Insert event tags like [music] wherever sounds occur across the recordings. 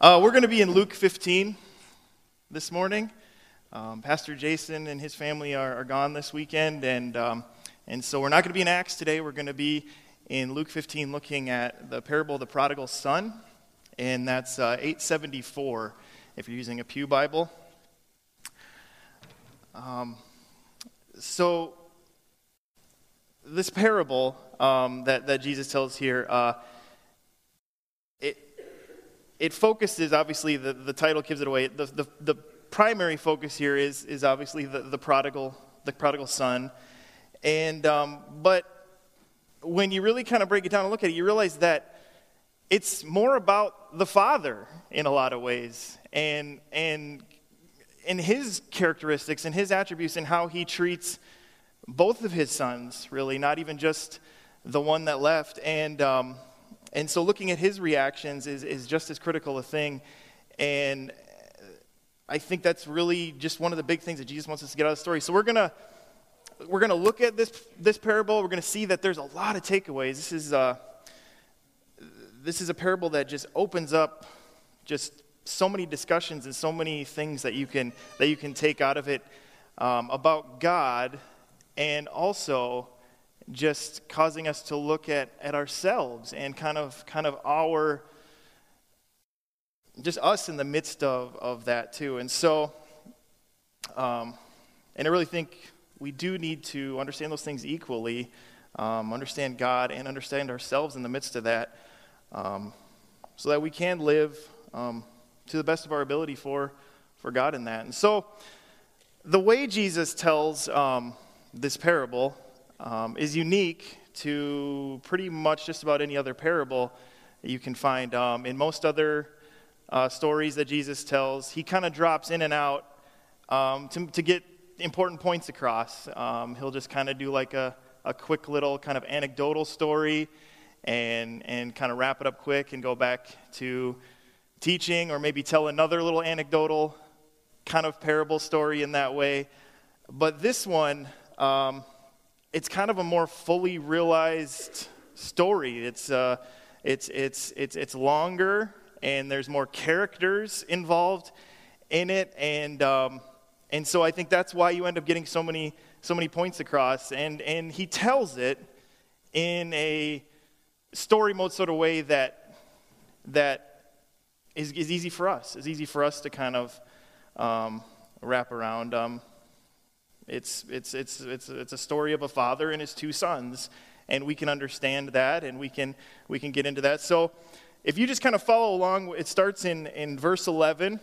Uh, we're going to be in Luke 15 this morning. Um, Pastor Jason and his family are, are gone this weekend, and, um, and so we're not going to be in Acts today. We're going to be in Luke 15 looking at the parable of the prodigal son, and that's uh, 874 if you're using a Pew Bible. Um, so, this parable um, that, that Jesus tells here, uh, it focuses, obviously, the, the title gives it away. The, the, the primary focus here is, is obviously the, the, prodigal, the prodigal son. And, um, but when you really kind of break it down and look at it, you realize that it's more about the father in a lot of ways and, and, and his characteristics and his attributes and how he treats both of his sons, really, not even just the one that left. And, um, and so looking at his reactions is, is just as critical a thing. And I think that's really just one of the big things that Jesus wants us to get out of the story. So we're going to we're going to look at this, this parable. We're going to see that there's a lot of takeaways. This is, uh, this is a parable that just opens up just so many discussions and so many things that you can, that you can take out of it um, about God and also just causing us to look at, at ourselves and kind of, kind of our just us in the midst of, of that too. And so, um, and I really think we do need to understand those things equally, um, understand God and understand ourselves in the midst of that, um, so that we can live um, to the best of our ability for, for God in that. And so, the way Jesus tells um, this parable um, is unique to pretty much just about any other parable you can find. in most other uh, stories that Jesus tells, he kind of drops in and out um, to, to get important points across. Um, he'll just kind of do like a, a quick little kind of anecdotal story and, and kind of wrap it up quick and go back to teaching or maybe tell another little anecdotal kind of parable story in that way. But this one, um, it's kind of a more fully realized story. It's, uh, it's, it's, it's, it's longer and there's more characters involved in it. And, um, and so I think that's why you end up getting so many, so many points across. And, and he tells it in a story mode sort of way that, that is, is easy for us. It's easy for us to kind of um, wrap around. Um, it's, it's, it's, it's, it's a story of a father and his two sons, and we can understand that, and we can, we can get into that. So if you just kind of follow along, it starts in, in verse 11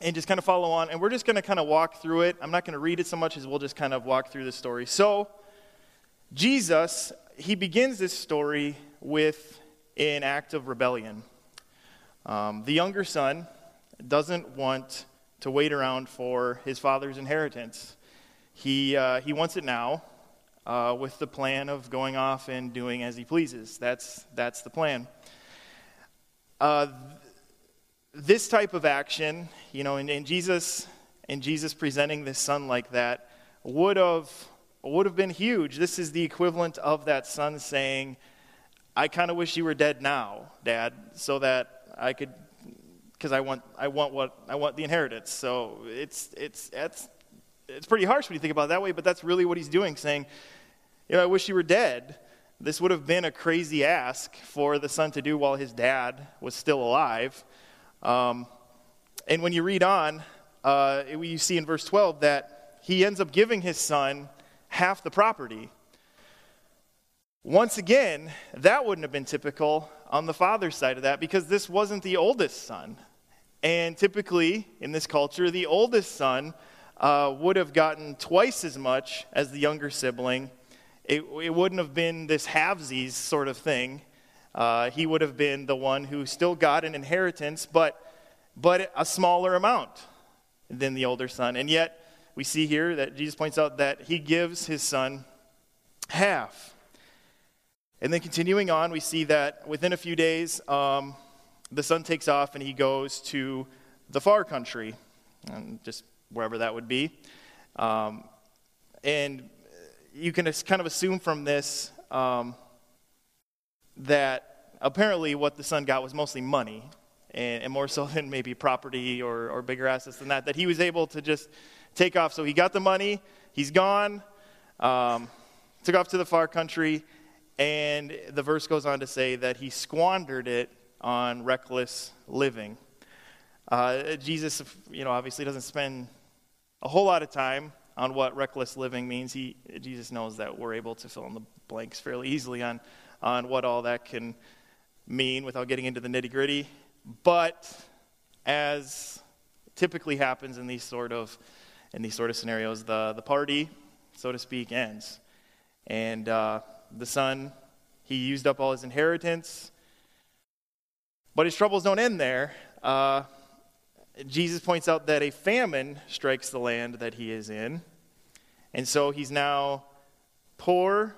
and just kind of follow on. And we're just going to kind of walk through it. I'm not going to read it so much as we'll just kind of walk through the story. So, Jesus, he begins this story with an act of rebellion. Um, the younger son doesn't want to wait around for his father's inheritance. He, uh, he wants it now uh, with the plan of going off and doing as he pleases. That's, that's the plan. Uh, this type of action, you know, and Jesus and Jesus presenting this son like that would have would have been huge. This is the equivalent of that son saying, "I kind of wish you were dead now, Dad, so that I could, because I want I want what I want the inheritance." So it's it's it's it's pretty harsh when you think about it that way, but that's really what he's doing, saying, "You know, I wish you were dead." This would have been a crazy ask for the son to do while his dad was still alive. Um, and when you read on, uh, you see in verse 12 that he ends up giving his son half the property. Once again, that wouldn't have been typical on the father's side of that because this wasn't the oldest son. And typically, in this culture, the oldest son uh, would have gotten twice as much as the younger sibling it, it wouldn't have been this halvesies sort of thing. Uh, he would have been the one who still got an inheritance, but, but a smaller amount than the older son. And yet, we see here that Jesus points out that he gives his son half. And then continuing on, we see that within a few days, um, the son takes off and he goes to the far country, And just wherever that would be. Um, and you can kind of assume from this um, that apparently what the son got was mostly money. and, and more so [laughs] than maybe property or, or bigger assets than that, that he was able to just take off. So he got the money, he's gone, um, took off to the far country, and the verse goes on to say that he squandered it on reckless living. Uh, Jesus, you know, obviously doesn't spend a whole lot of time on what reckless living means. He, Jesus knows that we're able to fill in the blanks fairly easily on, on what all that can mean without getting into the nitty gritty. But as typically happens in these sort of in these sort of scenarios, the, the party, so to speak, ends. And uh, the son, he used up all his inheritance. But his troubles don't end there. Uh, Jesus points out that a famine strikes the land that he is in. And so he's now poor,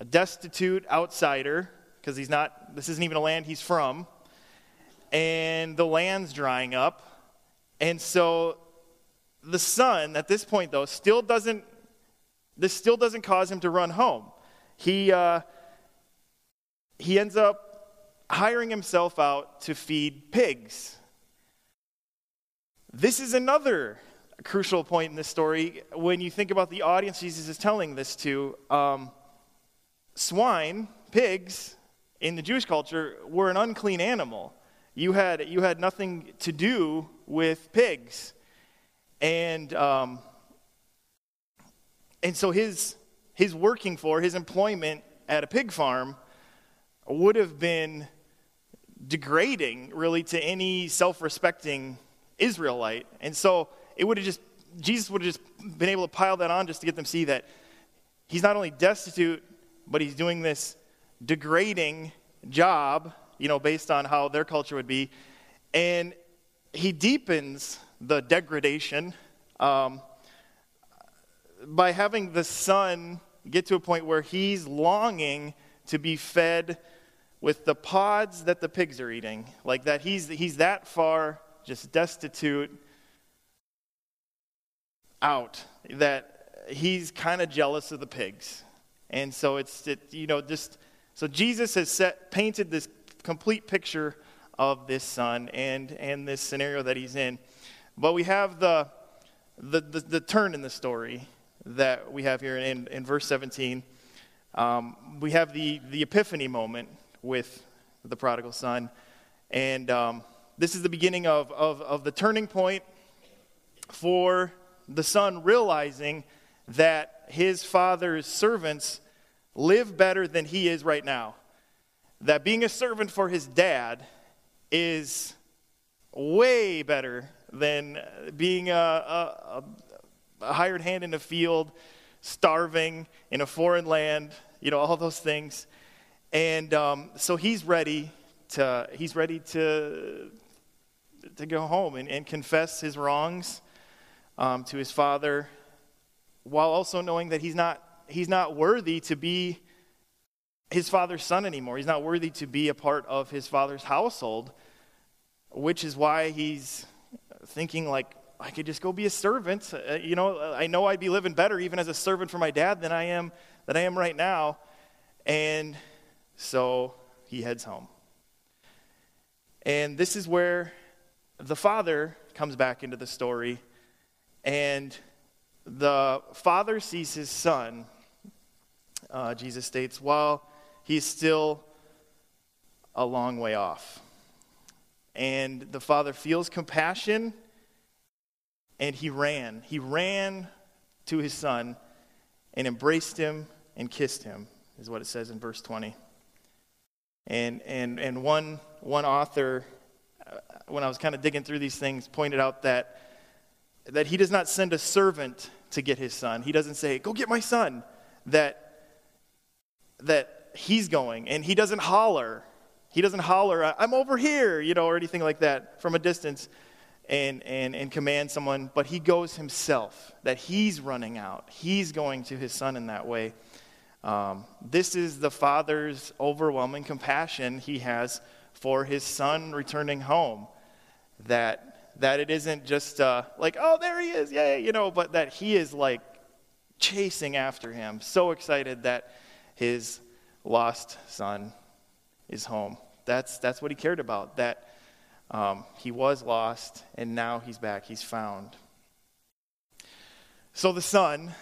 a destitute outsider, because he's not, this isn't even a land he's from. And the land's drying up. And so the son, at this point, though, still doesn't, this still doesn't cause him to run home. He, uh, he ends up hiring himself out to feed pigs. This is another crucial point in this story when you think about the audience Jesus is telling this to. Um, swine, pigs, in the Jewish culture were an unclean animal. You had, you had nothing to do with pigs. And, um, and so his, his working for, his employment at a pig farm would have been degrading, really, to any self respecting Israelite. And so it would have just, Jesus would have just been able to pile that on just to get them to see that he's not only destitute, but he's doing this degrading job, you know, based on how their culture would be. And he deepens the degradation um, by having the son get to a point where he's longing to be fed with the pods that the pigs are eating. Like that, he's, he's that far just destitute out that he's kind of jealous of the pigs. And so it's, it, you know, just, so Jesus has set, painted this complete picture of this son and, and this scenario that he's in. But we have the, the, the, the turn in the story that we have here in, in verse 17. Um, we have the, the epiphany moment with the prodigal son. And um, this is the beginning of, of, of the turning point for the son realizing that his father's servants live better than he is right now. That being a servant for his dad is way better than being a, a, a hired hand in a field, starving in a foreign land, you know, all those things. And um, so he's ready to, he's ready to, to go home and, and confess his wrongs um, to his father while also knowing that he's not, he's not worthy to be his father's son anymore. He's not worthy to be a part of his father's household, which is why he's thinking like, I could just go be a servant. Uh, you know, I know I'd be living better even as a servant for my dad than I am than I am right now. And so he heads home. And this is where the father comes back into the story. And the father sees his son, uh, Jesus states, while he's still a long way off. And the father feels compassion and he ran. He ran to his son and embraced him and kissed him, is what it says in verse 20. And, and, and one, one author, when I was kind of digging through these things, pointed out that, that he does not send a servant to get his son. He doesn't say, Go get my son. That, that he's going. And he doesn't holler. He doesn't holler, I'm over here, you know, or anything like that from a distance and, and, and command someone, but he goes himself, that he's running out. He's going to his son in that way. Um, this is the father's overwhelming compassion he has for his son returning home. That, that it isn't just uh, like, oh, there he is, yay, you know, but that he is like chasing after him, so excited that his lost son is home. That's, that's what he cared about. That Um, he was lost, and now he's back. He's found. So the son,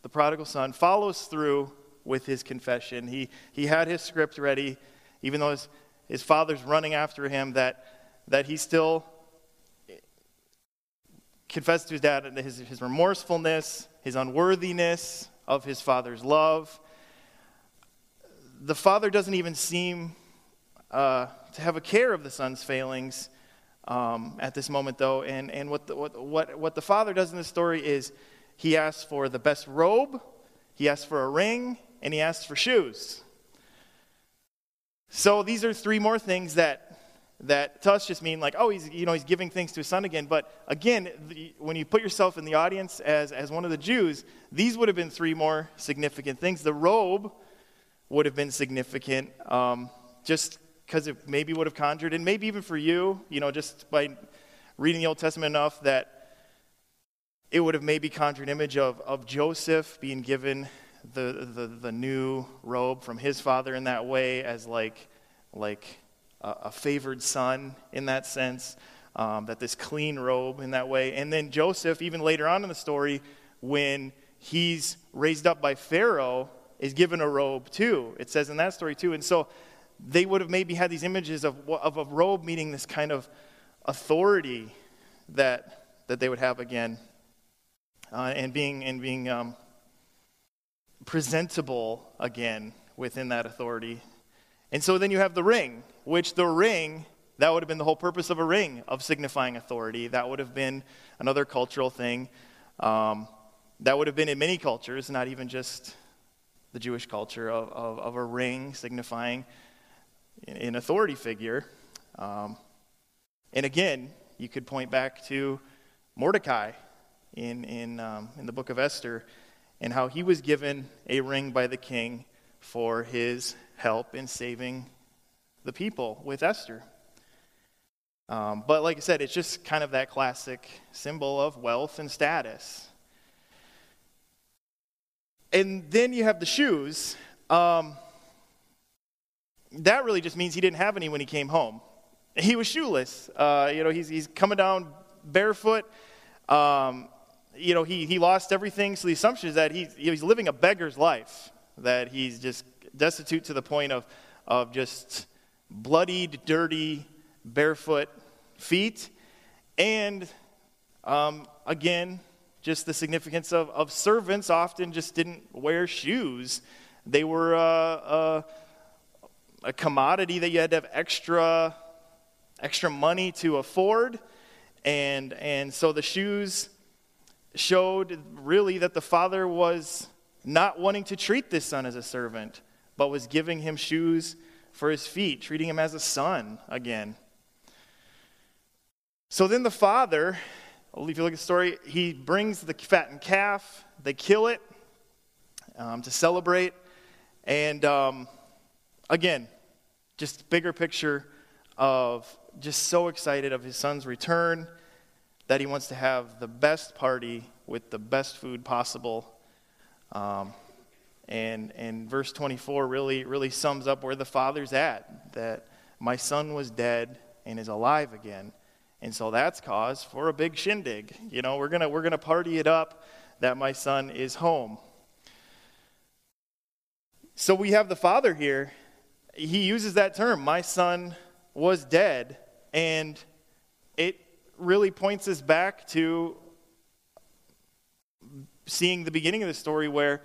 the prodigal son, follows through with his confession. He, he had his script ready, even though his, his father's running after him, that, that he still confessed to his dad his, his remorsefulness, his unworthiness of his father's love. The father doesn't even seem uh, to have a care of the son's failings um, at this moment, though. And, and what, the, what, what, what the father does in this story is he asks for the best robe, he asks for a ring, and he asks for shoes. So these are three more things that that to us just mean like, oh, he's, you know, he's giving things to his son again. But again, the, when you put yourself in the audience as, as one of the Jews, these would have been three more significant things. The robe would have been significant um, just because it maybe would have conjured, and maybe even for you, you know, just by reading the Old Testament enough that it would have maybe conjured an image of, of Joseph being given the, the, the new robe from his father in that way as like, like a, favored son in that sense, um, that this clean robe in that way. And then Joseph, even later on in the story, when he's raised up by Pharaoh, is given a robe too. It says in that story too. And so they would have maybe had these images of, of a robe meaning this kind of authority that, that they would have again uh, and being, and being um, presentable again within that authority. And so then you have the ring, which the ring, that would have been the whole purpose of a ring, of signifying authority. That would have been another cultural thing. Um, that would have been in many cultures, not even just the Jewish culture, of, of, of a ring signifying an authority figure. Um, and again, you could point back to Mordecai in, in, um, in the book of Esther and how he was given a ring by the king for his help in saving the people with Esther. Um, but like I said, it's just kind of that classic symbol of wealth and status. And then you have the shoes. Um, that really just means he didn't have any when he came home. He was shoeless. Uh, you know, he's, he's coming down barefoot. Um, you know, he, he lost everything. So the assumption is that he's, he's living a beggar's life, that he's just destitute to the point of, of just bloodied, dirty, barefoot feet. And um, again, just the significance of, of servants often just didn't wear shoes. They were uh, uh, a commodity that you had to have extra, extra money to afford. And, and so the shoes showed really that the father was not wanting to treat this son as a servant, but was giving him shoes for his feet, treating him as a son again. So then the father, if you look at the story, he brings the fattened calf, they kill it um, to celebrate. And um, again, just bigger picture of just so excited of his son's return that he wants to have the best party with the best food possible. Um, and, and verse 24 really, really sums up where the father's at that my son was dead and is alive again. And so that's cause for a big shindig. You know, we're going to we're going to party it up that my son is home. So we have the father here. He uses that term, my son was dead. And it really points us back to seeing the beginning of the story where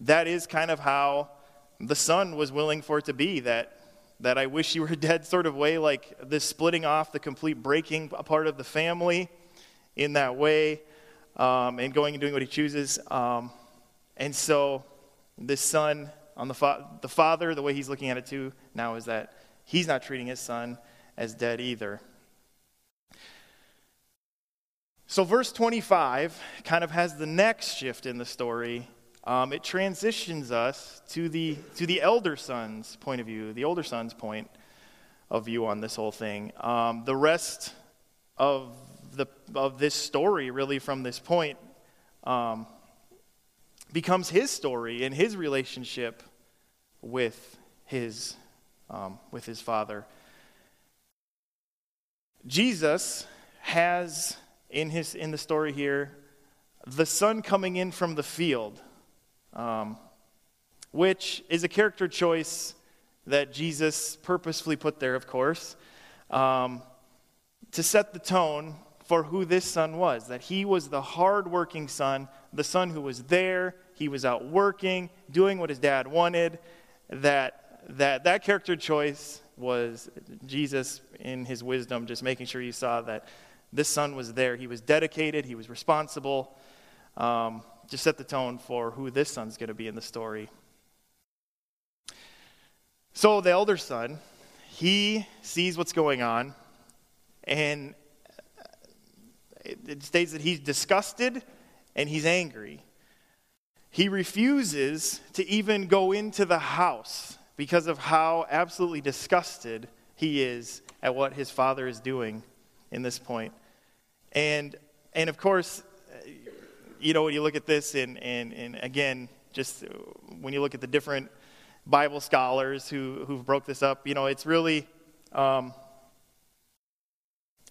that is kind of how the son was willing for it to be that that I wish you were [laughs] dead sort of way like this splitting off the complete breaking apart of the family in that way um, and going and doing what he chooses um, and so this son on the, fa- the father the way he's looking at it too now is that he's not treating his son as dead either so, verse 25 kind of has the next shift in the story. Um, it transitions us to the, to the elder son's point of view, the older son's point of view on this whole thing. Um, the rest of, the, of this story, really, from this point, um, becomes his story and his relationship with his, um, with his father. Jesus has in, his, in the story here the son coming in from the field, um, which is a character choice that Jesus purposefully put there, of course, um, to set the tone for who this son was that he was the hardworking son, the son who was there, he was out working, doing what his dad wanted. That, that, that character choice was Jesus, in his wisdom, just making sure you saw that this son was there. He was dedicated, he was responsible. Um, just set the tone for who this son's going to be in the story. So the elder son, he sees what's going on, and uh, it states that he's disgusted and he's angry. He refuses to even go into the house because of how absolutely disgusted he is at what his father is doing in this point. And, and of course, you know, when you look at this, and, and, and again, just when you look at the different Bible scholars who, who've broke this up, you know, it's really, um,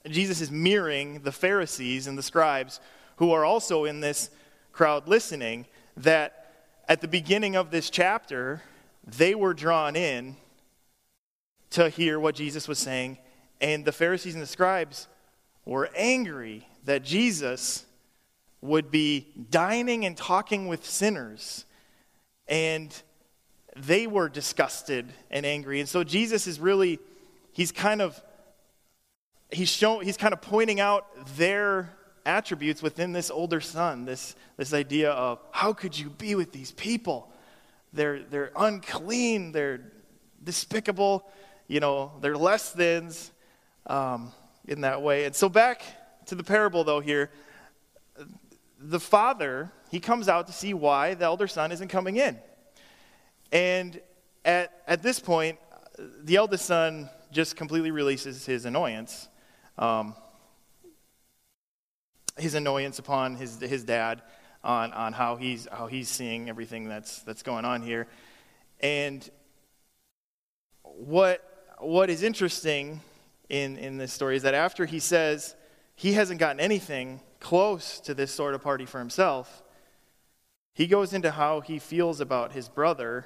Jesus is mirroring the Pharisees and the scribes who are also in this crowd listening, that at the beginning of this chapter, they were drawn in to hear what Jesus was saying, and the Pharisees and the scribes were angry that Jesus would be dining and talking with sinners. And they were disgusted and angry. And so Jesus is really, he's kind of, he's showing he's kind of pointing out their attributes within this older son, this, this idea of how could you be with these people? They're, they're unclean, they're despicable, you know, they're less thans um, in that way. And so back to the parable, though, here, the father, he comes out to see why the elder son isn't coming in. And at, at this point, the eldest son just completely releases his annoyance. Um, his annoyance upon his, his dad on, on how, he's, how he's seeing everything that's, that's going on here. And what, what is interesting in, in this story is that after he says he hasn't gotten anything close to this sort of party for himself, he goes into how he feels about his brother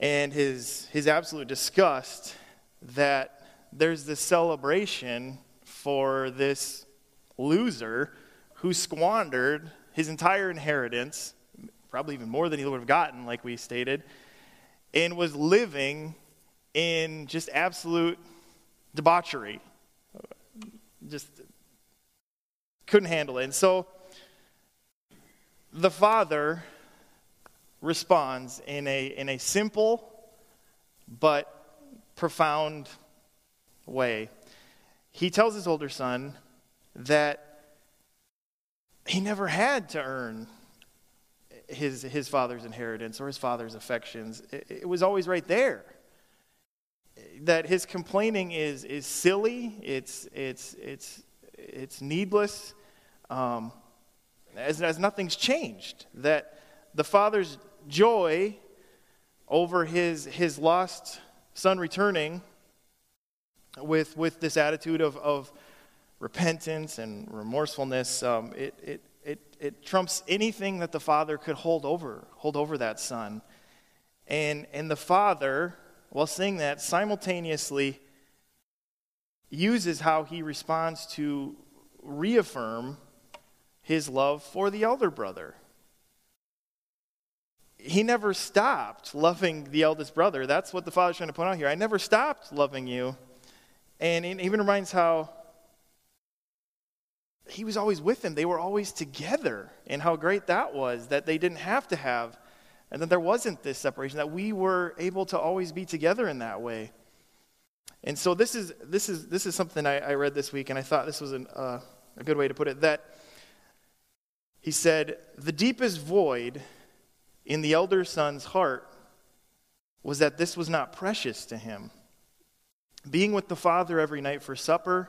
and his, his absolute disgust that there's this celebration for this loser who squandered his entire inheritance, probably even more than he would have gotten, like we stated, and was living in just absolute debauchery. Just couldn't handle it. And so the father responds in a, in a simple but profound way. He tells his older son that he never had to earn his, his father's inheritance or his father's affections. It, it was always right there. That his complaining is, is silly, it's, it's, it's, it's needless, um, as, as nothing's changed. That the father's joy over his, his lost son returning with, with this attitude of, of repentance and remorsefulness, um, it, it, it, it trumps anything that the father could hold over, hold over that son. And, and the father, while saying that, simultaneously uses how he responds to reaffirm his love for the elder brother. He never stopped loving the eldest brother. That's what the father's trying to point out here. I never stopped loving you. And it even reminds how he was always with them. They were always together, and how great that was that they didn't have to have, and that there wasn't this separation, that we were able to always be together in that way. And so this is, this is, this is something I, I read this week, and I thought this was an, uh, a good way to put it. That he said, The deepest void in the elder son's heart was that this was not precious to him. Being with the father every night for supper,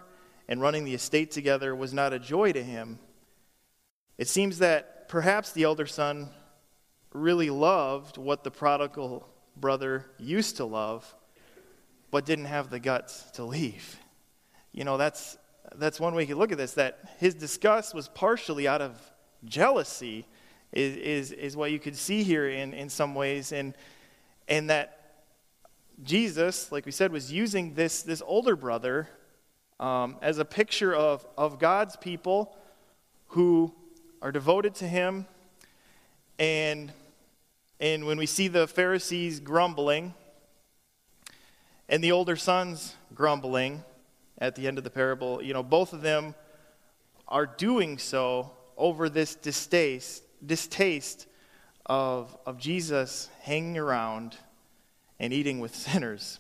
and running the estate together was not a joy to him. It seems that perhaps the elder son really loved what the prodigal brother used to love, but didn't have the guts to leave. you know, that's, that's one way you could look at this, that his disgust was partially out of jealousy, is, is, is what you could see here in, in some ways. And, and that Jesus, like we said, was using this, this older brother um, as a picture of, of God's people who are devoted to him. And, and when we see the Pharisees grumbling and the older sons grumbling at the end of the parable, you know, both of them are doing so over this distaste, distaste of, of Jesus hanging around and eating with [laughs] sinners.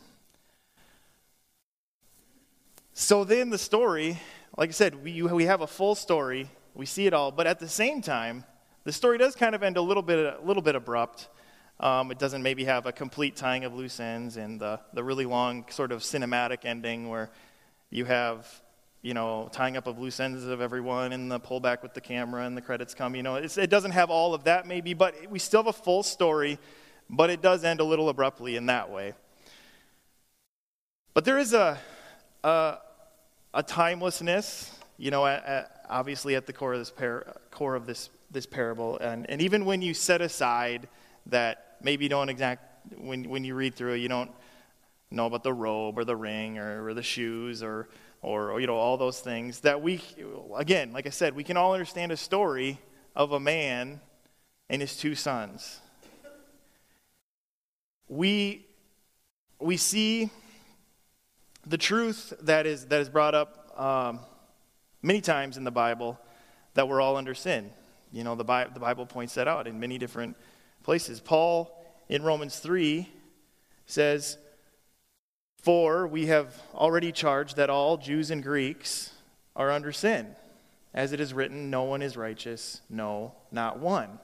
So then the story, like I said, we, we have a full story. We see it all. But at the same time, the story does kind of end a little bit, a little bit abrupt. Um, it doesn't maybe have a complete tying of loose ends and the, the really long sort of cinematic ending where you have, you know, tying up of loose ends of everyone and the pullback with the camera and the credits come. You know, it doesn't have all of that maybe, but we still have a full story, but it does end a little abruptly in that way. But there is a, a, a timelessness, you know, at, at, obviously at the core of this, par- core of this, this parable. And, and even when you set aside that maybe you don't exact, when, when you read through it, you don't know about the robe or the ring or, or the shoes or, or, you know, all those things that we, again, like I said, we can all understand a story of a man and his two sons. We, we see the truth that is, that is brought up um, many times in the Bible that we're all under sin. You know, the, Bi- the Bible points that out in many different places. Paul in Romans 3 says, For we have already charged that all Jews and Greeks are under sin. As it is written, no one is righteous, no, not one.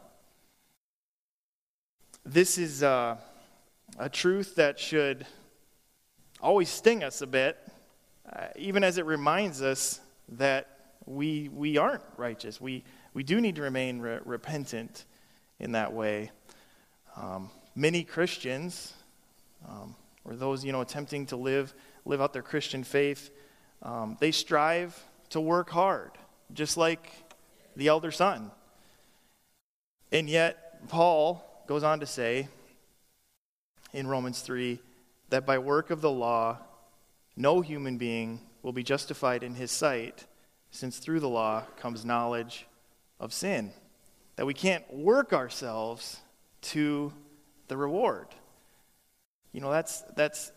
This is uh, a truth that should always sting us a bit, uh, even as it reminds us that we, we aren't righteous. We, we do need to remain re- repentant in that way. Um, many Christians, um, or those you know attempting to live live out their Christian faith, um, they strive to work hard, just like the elder son. And yet, Paul goes on to say in Romans 3 that by work of the law, no human being will be justified in his sight, since through the law comes knowledge of sin. That we can't work ourselves to the reward. You know, that's, that's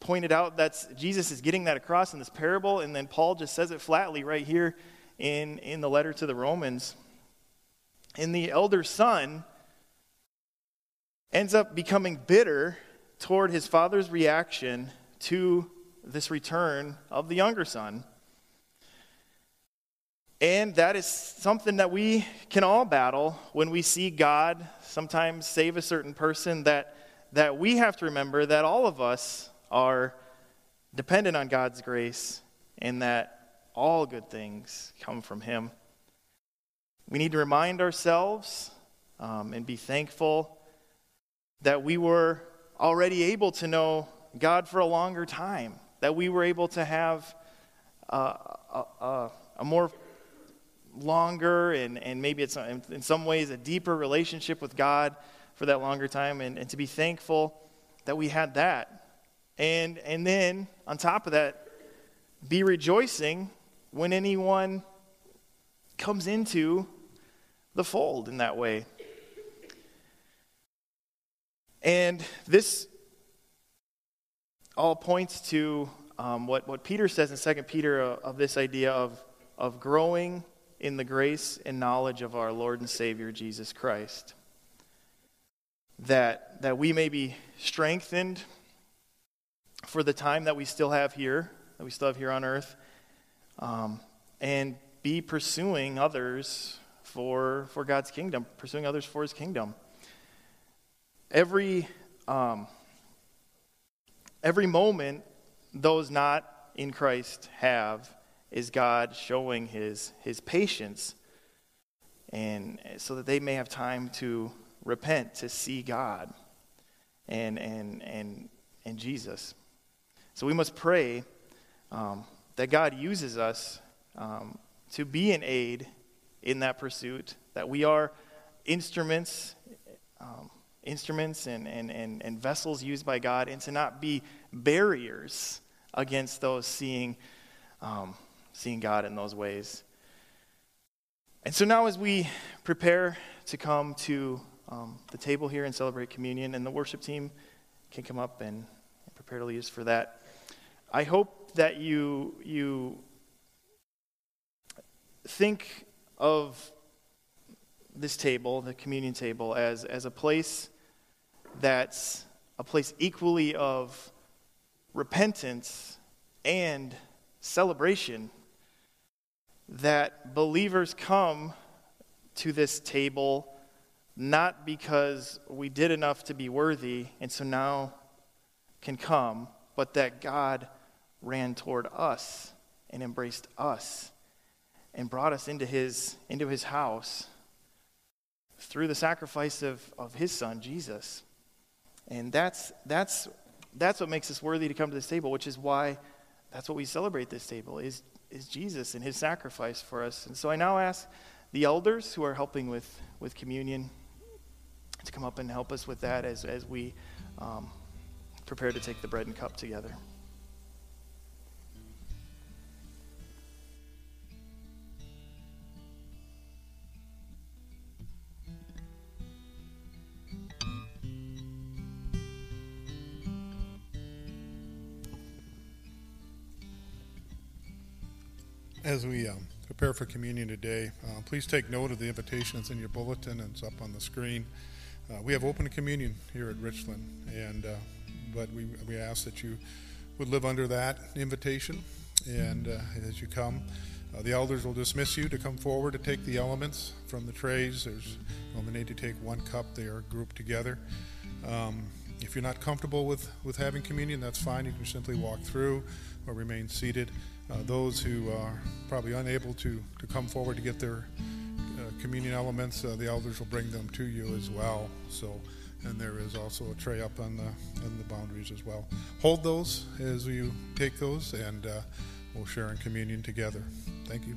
pointed out. That's, Jesus is getting that across in this parable, and then Paul just says it flatly right here in, in the letter to the Romans. And the elder son ends up becoming bitter toward his father's reaction to this return of the younger son. And that is something that we can all battle when we see God sometimes save a certain person that, that we have to remember that all of us are dependent on God's grace and that all good things come from Him. We need to remind ourselves um, and be thankful that we were already able to know God for a longer time, that we were able to have uh, a, a, a, more longer and, and maybe it's in some ways a deeper relationship with God for that longer time, and, and to be thankful that we had that. And, and then, on top of that, be rejoicing when anyone comes into the fold in that way. And this all points to um, what, what Peter says in 2 Peter uh, of this idea of, of growing in the grace and knowledge of our Lord and Savior Jesus Christ. That, that we may be strengthened for the time that we still have here, that we still have here on earth, um, and be pursuing others for, for God's kingdom, pursuing others for his kingdom. Every, um, every moment those not in Christ have is God showing his, his patience and so that they may have time to repent, to see God and, and, and, and Jesus. So we must pray um, that God uses us um, to be an aid in that pursuit, that we are instruments, um, instruments and, and, and, and vessels used by God, and to not be barriers against those seeing, um, seeing God in those ways. And so now, as we prepare to come to um, the table here and celebrate communion, and the worship team can come up and, prepare to lead us for that, I hope that you, you think of this table, the communion table, as, as a place that's a place equally of repentance and celebration. That believers come to this table not because we did enough to be worthy and so now can come, but that God ran toward us and embraced us and brought us into his, into his house through the sacrifice of, of his son, Jesus. And that's, that's, that's what makes us worthy to come to this table, which is why that's what we celebrate this table, is, is Jesus and his sacrifice for us. And so I now ask the elders who are helping with, with communion to come up and help us with that as, as we um, prepare to take the bread and cup together. As we um, prepare for communion today, uh, please take note of the invitation that's in your bulletin and it's up on the screen. Uh, we have open communion here at Richland, and uh, but we, we ask that you would live under that invitation. And uh, as you come, uh, the elders will dismiss you to come forward to take the elements from the trays. There's only need to take one cup. They are grouped together. Um, if you're not comfortable with, with having communion, that's fine. You can simply walk through or remain seated. Uh, those who are probably unable to, to come forward to get their communion elements, uh, the elders will bring them to you as well. So, and there is also a tray up on the in the boundaries as well. Hold those as you take those, and uh, we'll share in communion together. Thank you.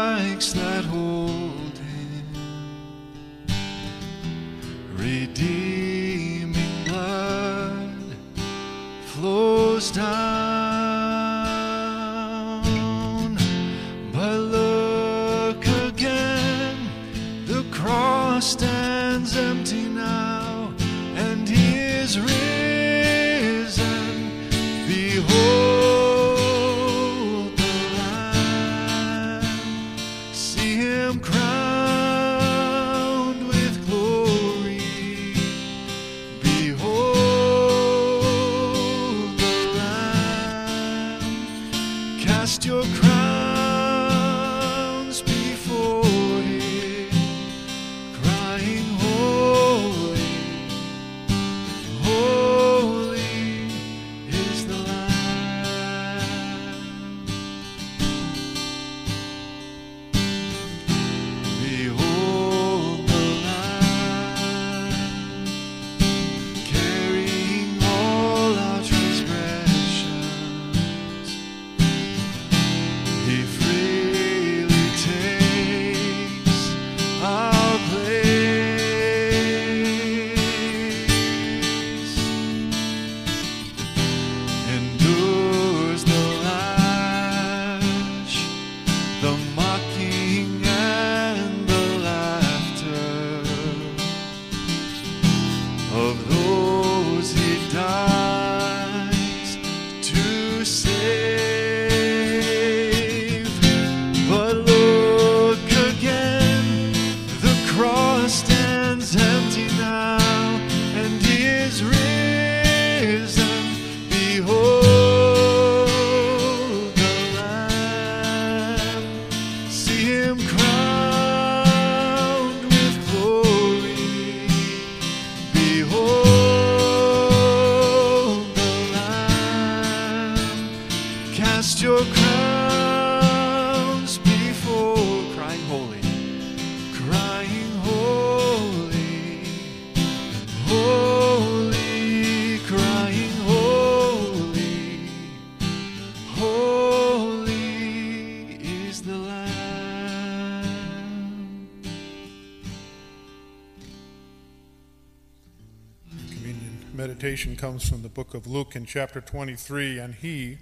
comes from the book of Luke in chapter 23. And he,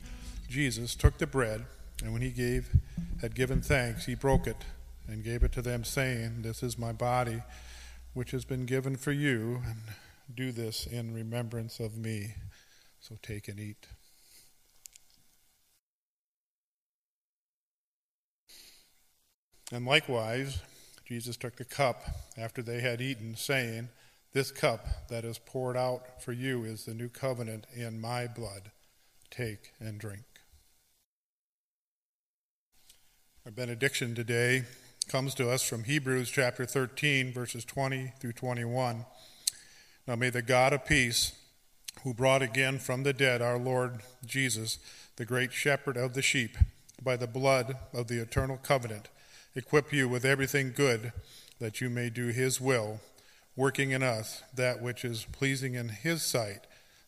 Jesus, took the bread, and when he gave, had given thanks, he broke it and gave it to them, saying, This is my body, which has been given for you, and do this in remembrance of me. So take and eat. And likewise, Jesus took the cup after they had eaten, saying, this cup that is poured out for you is the new covenant in my blood. Take and drink. Our benediction today comes to us from Hebrews chapter 13, verses 20 through 21. Now may the God of peace, who brought again from the dead our Lord Jesus, the great shepherd of the sheep, by the blood of the eternal covenant, equip you with everything good that you may do his will working in us that which is pleasing in his sight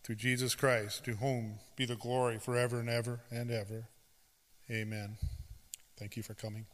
through Jesus Christ, to whom be the glory forever and ever and ever. Amen. Thank you for coming.